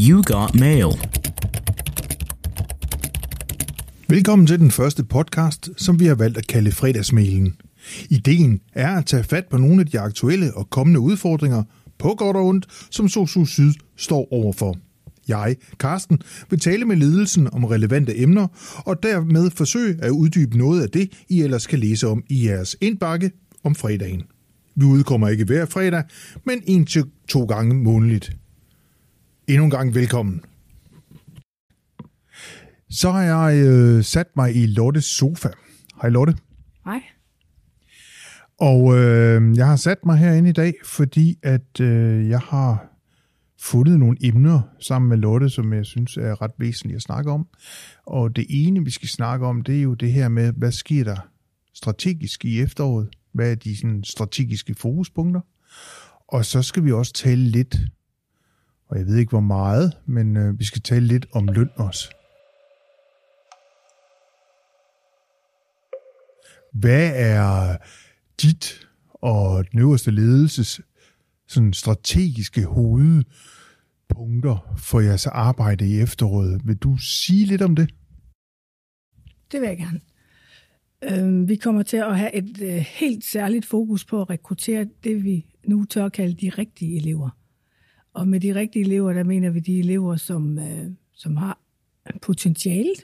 You got mail. Velkommen til den første podcast, som vi har valgt at kalde fredagsmailen. Ideen er at tage fat på nogle af de aktuelle og kommende udfordringer, på godt og ondt, som Sosu Syd står overfor. Jeg, Karsten, vil tale med ledelsen om relevante emner, og dermed forsøge at uddybe noget af det, I ellers kan læse om i jeres indbakke om fredagen. Vi udkommer ikke hver fredag, men en til to gange månedligt. Endnu en gang velkommen. Så har jeg øh, sat mig i Lottes sofa. Hej Lotte. Hej. Og øh, jeg har sat mig herinde i dag, fordi at øh, jeg har fundet nogle emner sammen med Lotte, som jeg synes er ret væsentligt at snakke om. Og det ene, vi skal snakke om, det er jo det her med, hvad sker der strategisk i efteråret? Hvad er de sådan, strategiske fokuspunkter? Og så skal vi også tale lidt, og jeg ved ikke hvor meget, men øh, vi skal tale lidt om løn også. Hvad er dit og den øverste ledelses sådan strategiske hovedpunkter for jeres arbejde i efteråret? Vil du sige lidt om det? Det vil jeg gerne. Øhm, vi kommer til at have et øh, helt særligt fokus på at rekruttere det, vi nu tør at kalde de rigtige elever. Og med de rigtige elever, der mener vi de elever, som, øh, som har potentiale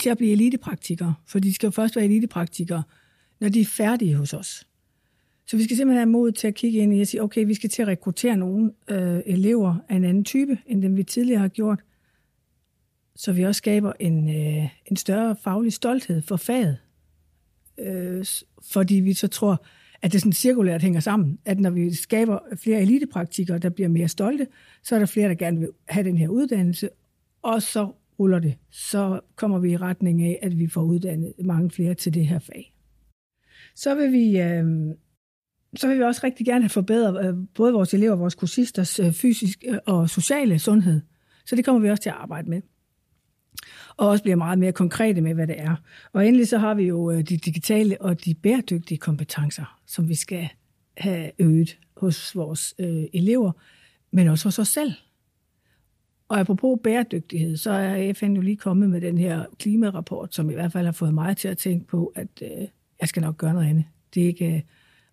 til at blive elitepraktikere. For de skal jo først være elitepraktikere, når de er færdige hos os. Så vi skal simpelthen have mod til at kigge ind i og sige, okay, vi skal til at rekruttere nogle øh, elever af en anden type, end dem vi tidligere har gjort, så vi også skaber en, øh, en større faglig stolthed for faget. Øh, fordi vi så tror, at det sådan cirkulært hænger sammen, at når vi skaber flere elitepraktikere, der bliver mere stolte, så er der flere, der gerne vil have den her uddannelse, og så ruller det. Så kommer vi i retning af, at vi får uddannet mange flere til det her fag. Så vil vi, øh, så vil vi også rigtig gerne have forbedret øh, både vores elever og vores kursisters øh, fysiske øh, og sociale sundhed. Så det kommer vi også til at arbejde med og også bliver meget mere konkrete med, hvad det er. Og endelig så har vi jo øh, de digitale og de bæredygtige kompetencer, som vi skal have øget hos vores øh, elever, men også hos os selv. Og apropos bæredygtighed, så er FN jo lige kommet med den her klimarapport, som i hvert fald har fået mig til at tænke på, at øh, jeg skal nok gøre noget andet. Det er ikke øh,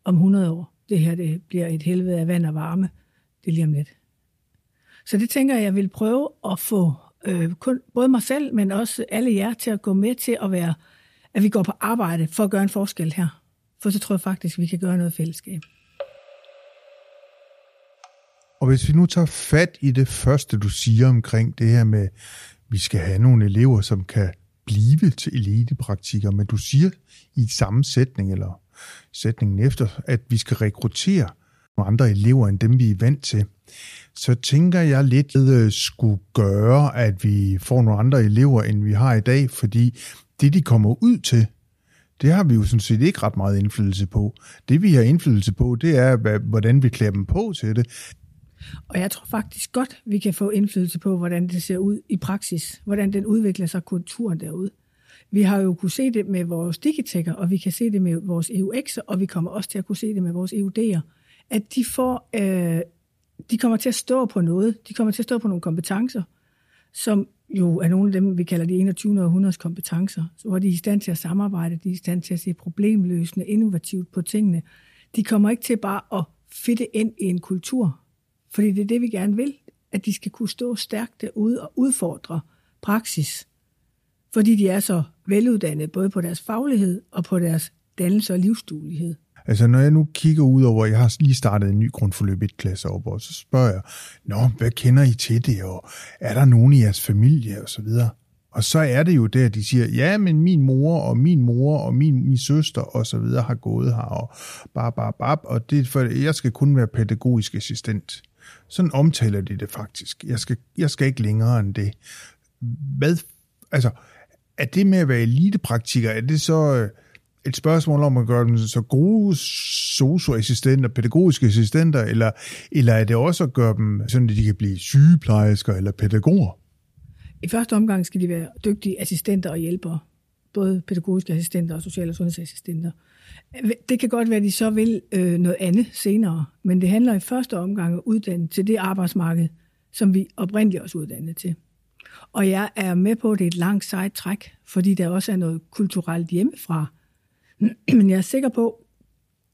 om 100 år. Det her det bliver et helvede af vand og varme. Det er lige om lidt. Så det tænker jeg, jeg vil prøve at få øh, kun, både mig selv, men også alle jer til at gå med til at være, at vi går på arbejde for at gøre en forskel her. For så tror jeg faktisk, vi kan gøre noget fællesskab. Og hvis vi nu tager fat i det første, du siger omkring det her med, vi skal have nogle elever, som kan blive til elitepraktikere, men du siger i samme sætning, eller sætningen efter, at vi skal rekruttere nogle andre elever, end dem vi er vant til, så tænker jeg lidt, at det øh, skulle gøre, at vi får nogle andre elever, end vi har i dag, fordi det, de kommer ud til, det har vi jo sådan set ikke ret meget indflydelse på. Det, vi har indflydelse på, det er, hvordan vi klæder dem på til det. Og jeg tror faktisk godt, vi kan få indflydelse på, hvordan det ser ud i praksis. Hvordan den udvikler sig kulturen derude. Vi har jo kunne se det med vores digitekker, og vi kan se det med vores EUX'er, og vi kommer også til at kunne se det med vores EUD'er. At de får øh, de kommer til at stå på noget. De kommer til at stå på nogle kompetencer, som jo er nogle af dem, vi kalder de 21. århundredes kompetencer, hvor de er i stand til at samarbejde, de er i stand til at se problemløsende, innovativt på tingene. De kommer ikke til bare at fitte ind i en kultur, fordi det er det, vi gerne vil, at de skal kunne stå stærkt derude og udfordre praksis, fordi de er så veluddannede, både på deres faglighed og på deres dannelse og livsduelighed. Altså når jeg nu kigger ud over, jeg har lige startet en ny grundforløb et klasse op, og så spørger jeg, Nå, hvad kender I til det, og er der nogen i jeres familie, og så videre. Og så er det jo det, de siger, ja, men min mor og min mor og min, min søster og så videre har gået her, og bare, bare, bare, og det er for, jeg skal kun være pædagogisk assistent. Sådan omtaler de det faktisk. Jeg skal, jeg skal ikke længere end det. Hvad, altså, er det med at være elitepraktiker, er det så øh, et spørgsmål om at gøre dem så gode socioassistenter, pædagogiske assistenter, eller, eller er det også at gøre dem sådan, at de kan blive sygeplejersker eller pædagoger? I første omgang skal de være dygtige assistenter og hjælpere. Både pædagogiske assistenter og social- og sundhedsassistenter. Det kan godt være, at de så vil øh, noget andet senere, men det handler i første omgang om uddanne til det arbejdsmarked, som vi oprindeligt også uddannet til. Og jeg er med på, at det er et langt sejt træk, fordi der også er noget kulturelt hjemmefra. Men jeg er sikker på,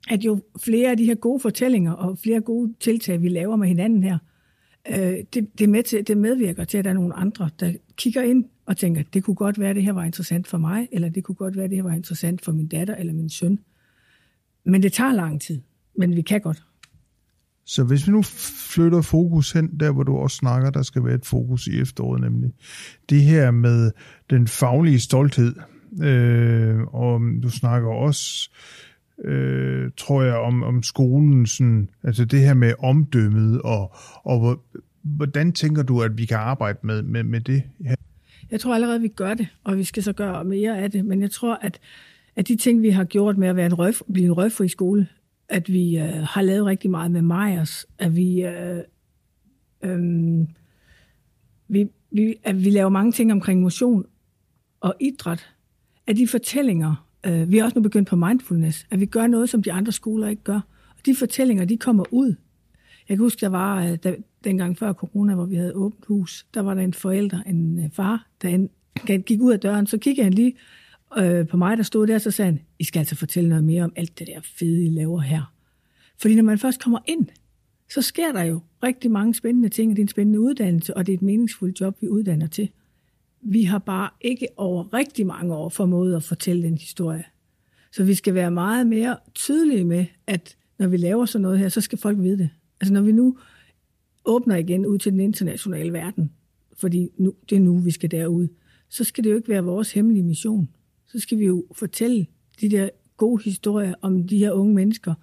at jo flere af de her gode fortællinger og flere gode tiltag, vi laver med hinanden her, øh, det, det, med til, det medvirker til, at der er nogle andre, der kigger ind og tænker, det kunne godt være, at det her var interessant for mig, eller det kunne godt være, at det her var interessant for min datter eller min søn. Men det tager lang tid, men vi kan godt. Så hvis vi nu flytter fokus hen, der hvor du også snakker, der skal være et fokus i efteråret, nemlig det her med den faglige stolthed, øh, og du snakker også, øh, tror jeg, om, om skolen, sådan, altså det her med omdømmet, og, og hvordan tænker du, at vi kan arbejde med, med, med det her? Jeg tror allerede, vi gør det, og vi skal så gøre mere af det, men jeg tror, at, at de ting, vi har gjort med at være en røg, blive en røgfri skole, at vi øh, har lavet rigtig meget med Majers, at vi, øh, øh, vi, vi, at vi laver mange ting omkring motion og idræt, at de fortællinger, øh, vi er også nu begyndt på mindfulness, at vi gør noget, som de andre skoler ikke gør. Og de fortællinger, de kommer ud. Jeg kan huske, der var, øh, der, dengang før corona, hvor vi havde åbent hus, der var der en forælder, en øh, far, der gik ud af døren, så kiggede han lige øh, på mig, der stod der, så sagde han, I skal altså fortælle noget mere om alt det der fede, I laver her. Fordi når man først kommer ind, så sker der jo rigtig mange spændende ting, det er en spændende uddannelse, og det er et meningsfuldt job, vi uddanner til. Vi har bare ikke over rigtig mange år formået at fortælle den historie. Så vi skal være meget mere tydelige med, at når vi laver sådan noget her, så skal folk vide det. Altså når vi nu åbner igen ud til den internationale verden, fordi nu, det er nu, vi skal derud, så skal det jo ikke være vores hemmelige mission så skal vi jo fortælle de der gode historier om de her unge mennesker,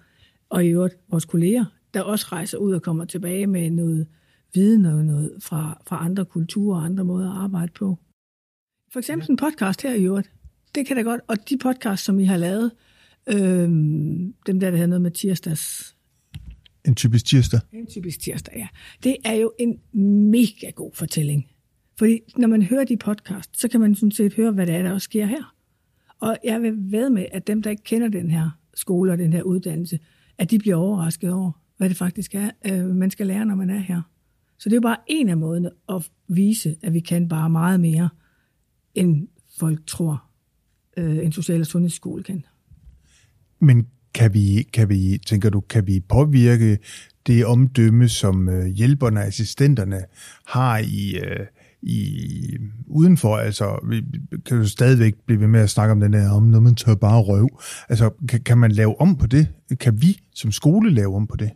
og i øvrigt vores kolleger, der også rejser ud og kommer tilbage med noget viden og noget fra, fra andre kulturer og andre måder at arbejde på. For eksempel en podcast her i øvrigt. Det kan da godt. Og de podcasts, som I har lavet, øh, dem der, der hedder noget med tirsdags... En typisk tirsdag. En typisk tirsdag, ja. Det er jo en mega god fortælling. Fordi når man hører de podcast, så kan man sådan set høre, hvad det er, der også sker her. Og jeg vil ved med, at dem, der ikke kender den her skole og den her uddannelse, at de bliver overrasket over, hvad det faktisk er, øh, man skal lære, når man er her. Så det er jo bare en af måderne at vise, at vi kan bare meget mere, end folk tror, øh, en social- og sundhedsskole kan. Men kan vi, kan vi, tænker du, kan vi påvirke det omdømme, som øh, hjælperne og assistenterne har i, øh, i, udenfor. Altså, vi kan jo stadigvæk blive ved med at snakke om den der, om når man tør bare røv. Altså, kan, kan man lave om på det? Kan vi som skole lave om på det?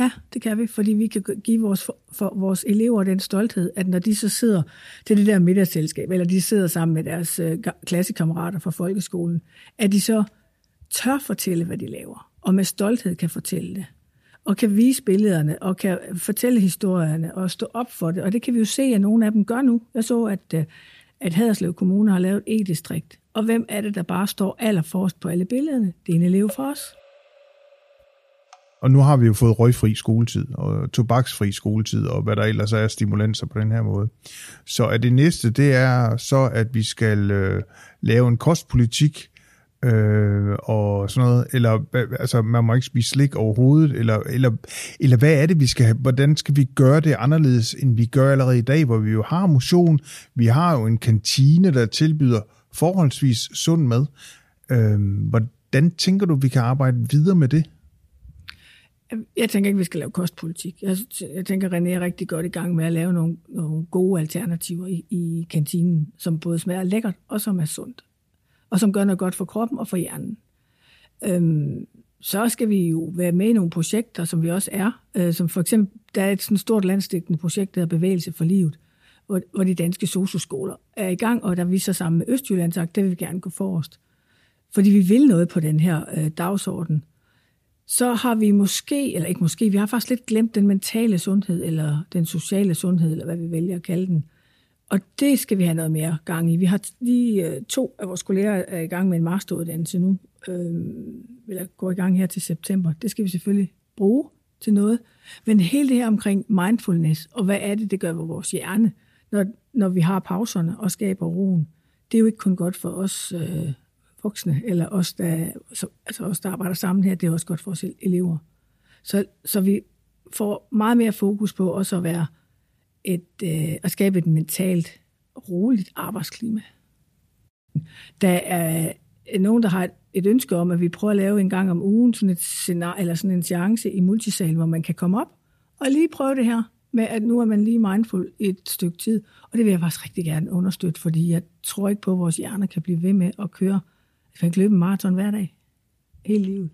Ja, det kan vi, fordi vi kan give vores, for, for vores elever den stolthed, at når de så sidder til det der middagsselskab, eller de sidder sammen med deres øh, klassekammerater fra folkeskolen, at de så tør fortælle, hvad de laver, og med stolthed kan fortælle det og kan vise billederne, og kan fortælle historierne, og stå op for det. Og det kan vi jo se, at nogle af dem gør nu. Jeg så, at, øh, at Haderslev Kommune har lavet et e-distrikt. Og hvem er det, der bare står allerforrest på alle billederne? Det er en elev for os. Og nu har vi jo fået røgfri skoletid, og tobaksfri skoletid, og hvad der ellers er stimulanser på den her måde. Så at det næste, det er så, at vi skal øh, lave en kostpolitik, øh, og sådan noget, eller altså, man må ikke spise slik overhovedet, eller, eller, eller hvad er det, vi skal have, hvordan skal vi gøre det anderledes, end vi gør allerede i dag, hvor vi jo har motion, vi har jo en kantine, der tilbyder forholdsvis sund mad. Øh, hvordan tænker du, vi kan arbejde videre med det? Jeg tænker ikke, vi skal lave kostpolitik. Jeg, jeg tænker, René er rigtig godt i gang med at lave nogle, nogle gode alternativer i, i kantinen, som både smager lækkert og som er sundt og som gør noget godt for kroppen og for hjernen. Øhm, så skal vi jo være med i nogle projekter, som vi også er. Øh, som for eksempel, der er et sådan stort landstækkende projekt, der hedder Bevægelse for Livet, hvor, hvor de danske socioskoler er i gang, og der vi så sammen med Østjylland sagt, det vil vi gerne gå forrest. Fordi vi vil noget på den her øh, dagsorden. Så har vi måske, eller ikke måske, vi har faktisk lidt glemt den mentale sundhed, eller den sociale sundhed, eller hvad vi vælger at kalde den. Og det skal vi have noget mere gang i. Vi har lige øh, to af vores kolleger er i gang med en masteruddannelse nu, øh, eller går i gang her til september. Det skal vi selvfølgelig bruge til noget. Men hele det her omkring mindfulness, og hvad er det, det gør ved vores hjerne, når, når vi har pauserne og skaber roen, det er jo ikke kun godt for os øh, voksne, eller os der, altså os, der arbejder sammen her, det er også godt for os elever. Så, så vi får meget mere fokus på også at være et, øh, at skabe et mentalt roligt arbejdsklima. Der er nogen, der har et, et ønske om, at vi prøver at lave en gang om ugen sådan, et scenarie, eller sådan en seance i multisalen, hvor man kan komme op og lige prøve det her med, at nu er man lige mindful et stykke tid. Og det vil jeg faktisk rigtig gerne understøtte, fordi jeg tror ikke på, at vores hjerner kan blive ved med at køre. Jeg kan løbe en maraton hver dag. Hele livet.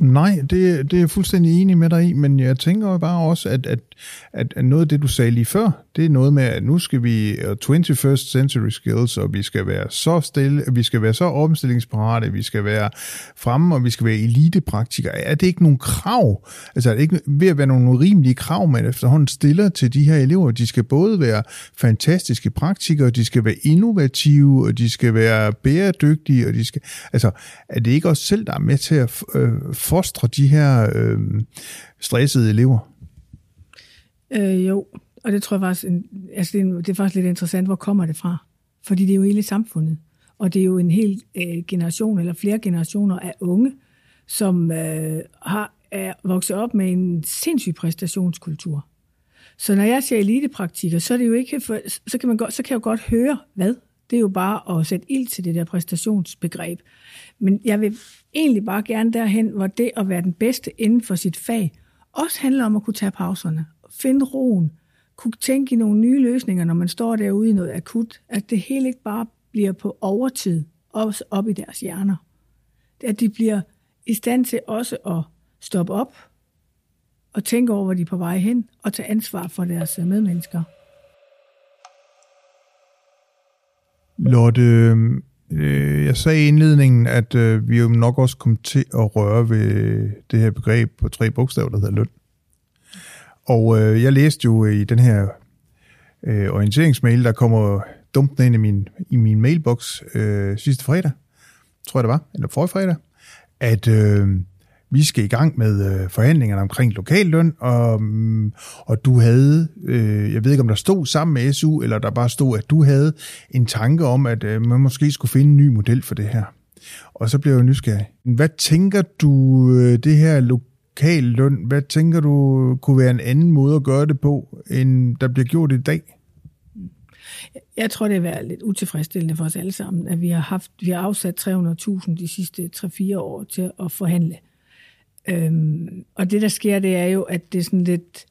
Nej, det, det er jeg fuldstændig enig med dig i, men jeg tænker jo bare også, at, at, at noget af det, du sagde lige før, det er noget med, at nu skal vi 21st century skills, og vi skal være så stille, vi skal være så omstillingsparate, vi skal være fremme, og vi skal være elitepraktikere. Er det ikke nogen krav? Altså er det ikke ved at være nogle rimelige krav, man efterhånden stiller til de her elever? De skal både være fantastiske praktikere, de skal være innovative, og de skal være bæredygtige, og de skal... Altså, er det ikke os selv, der er med til at øh, fostre de her øh, stressede elever? Øh, jo, og det tror jeg faktisk, altså det, er, det er faktisk lidt interessant, hvor kommer det fra? Fordi det er jo hele samfundet, og det er jo en hel øh, generation, eller flere generationer af unge, som øh, har er vokset op med en sindssyg præstationskultur. Så når jeg ser elitepraktikker, så er det jo ikke for, så kan man godt, så kan jeg jo godt høre, hvad? Det er jo bare at sætte ild til det der præstationsbegreb. Men jeg vil egentlig bare gerne derhen, hvor det at være den bedste inden for sit fag, også handler om at kunne tage pauserne, finde roen, kunne tænke i nogle nye løsninger, når man står derude i noget akut, at det hele ikke bare bliver på overtid, også op i deres hjerner. At de bliver i stand til også at stoppe op og tænke over, hvor de er på vej hen, og tage ansvar for deres medmennesker. Lotte, øh, jeg sagde i indledningen, at øh, vi jo nok også kom til at røre ved det her begreb på tre bogstaver, der hedder løn. Og øh, jeg læste jo øh, i den her øh, orienteringsmail, der kommer dumpende ind i min, i min mailbox øh, sidste fredag, tror jeg det var, eller forrige fredag, at øh, vi skal i gang med øh, forhandlingerne omkring lokalløn, og, mm, og du havde, øh, jeg ved ikke om der stod sammen med SU, eller der bare stod, at du havde en tanke om, at øh, man måske skulle finde en ny model for det her. Og så blev jeg nysgerrig. Hvad tænker du, øh, det her lokal løn, hvad tænker du kunne være en anden måde at gøre det på, end der bliver gjort i dag? Jeg tror, det er været lidt utilfredsstillende for os alle sammen, at vi har, haft, vi har afsat 300.000 de sidste 3-4 år til at forhandle. Øhm, og det, der sker, det er jo, at det er sådan lidt...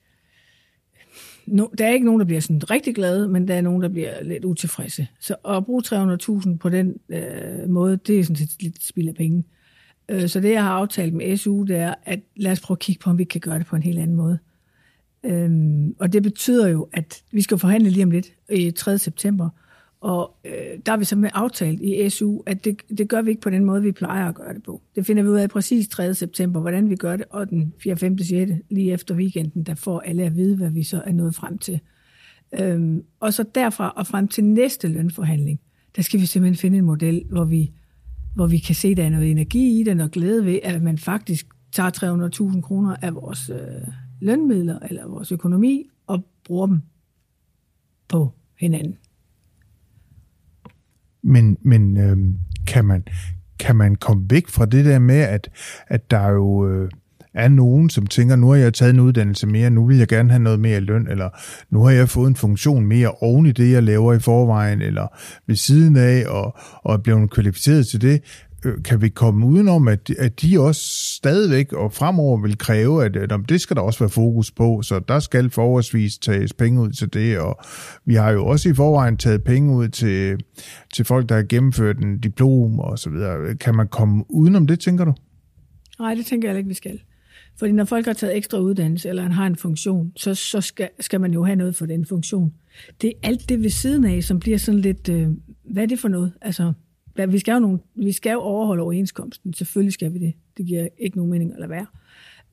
No, der er ikke nogen, der bliver sådan rigtig glade, men der er nogen, der bliver lidt utilfredse. Så at bruge 300.000 på den øh, måde, det er sådan set lidt spild af penge. Øh, så det, jeg har aftalt med SU, det er, at lad os prøve at kigge på, om vi kan gøre det på en helt anden måde. Øhm, og det betyder jo, at vi skal forhandle lige om lidt i 3. september, og øh, der har vi så med aftalt i SU, at det, det gør vi ikke på den måde, vi plejer at gøre det på. Det finder vi ud af præcis 3. september, hvordan vi gør det, og den 4., 5., 6. lige efter weekenden, der får alle at vide, hvad vi så er nået frem til. Øhm, og så derfra og frem til næste lønforhandling, der skal vi simpelthen finde en model, hvor vi, hvor vi kan se, at der er noget energi i det, noget glæde ved, at man faktisk tager 300.000 kroner af vores øh, lønmidler eller vores økonomi og bruger dem på hinanden. Men, men øh, kan, man, kan man komme væk fra det der med, at, at der jo øh, er nogen, som tænker, nu har jeg taget en uddannelse mere, nu vil jeg gerne have noget mere løn, eller nu har jeg fået en funktion mere oven i det, jeg laver i forvejen, eller ved siden af, og, og er blevet kvalificeret til det. Øh, kan vi komme udenom, at, at de også stadigvæk og fremover vil kræve, at, at det skal der også være fokus på, så der skal forholdsvis tages penge ud til det, og vi har jo også i forvejen taget penge ud til, til folk, der har gennemført en diplom og så videre. Kan man komme udenom det, tænker du? Nej, det tænker jeg ikke, vi skal. Fordi når folk har taget ekstra uddannelse, eller han har en funktion, så, så skal, skal man jo have noget for den funktion. Det er alt det ved siden af, som bliver sådan lidt, øh, hvad er det for noget? Altså, vi skal, jo nogle, vi skal jo overholde overenskomsten. Selvfølgelig skal vi det. Det giver ikke nogen mening at lade være.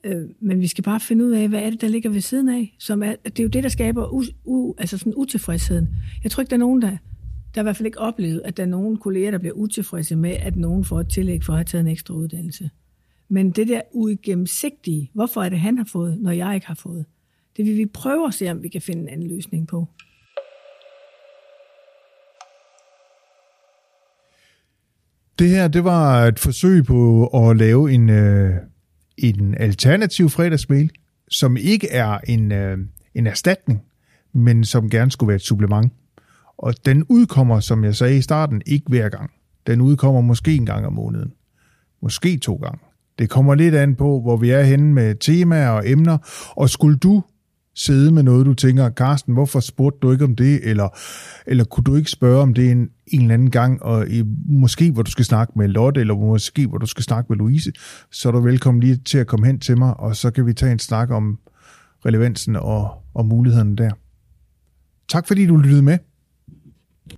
Øh, men vi skal bare finde ud af, hvad er det, der ligger ved siden af. Som er, det er jo det, der skaber u, u, altså sådan utilfredsheden. Jeg tror ikke, der er nogen, der, der er i hvert fald ikke oplevet, at der er nogen kolleger, der bliver utilfredse med, at nogen får et tillæg for at have taget en ekstra uddannelse. Men det der uigennemsigtige, hvorfor er det, han har fået, når jeg ikke har fået? Det vil vi prøve at se, om vi kan finde en anden løsning på. Det her, det var et forsøg på at lave en, øh, en alternativ fredagsmail, som ikke er en, øh, en erstatning, men som gerne skulle være et supplement. Og den udkommer, som jeg sagde i starten, ikke hver gang. Den udkommer måske en gang om måneden. Måske to gange. Det kommer lidt an på, hvor vi er henne med temaer og emner. Og skulle du sidde med noget, du tænker, Carsten, hvorfor spurgte du ikke om det, eller, eller kunne du ikke spørge om det en, en eller anden gang, og i, måske hvor du skal snakke med Lotte, eller måske hvor du skal snakke med Louise, så er du velkommen lige til at komme hen til mig, og så kan vi tage en snak om relevansen og, og mulighederne der. Tak fordi du lyttede med.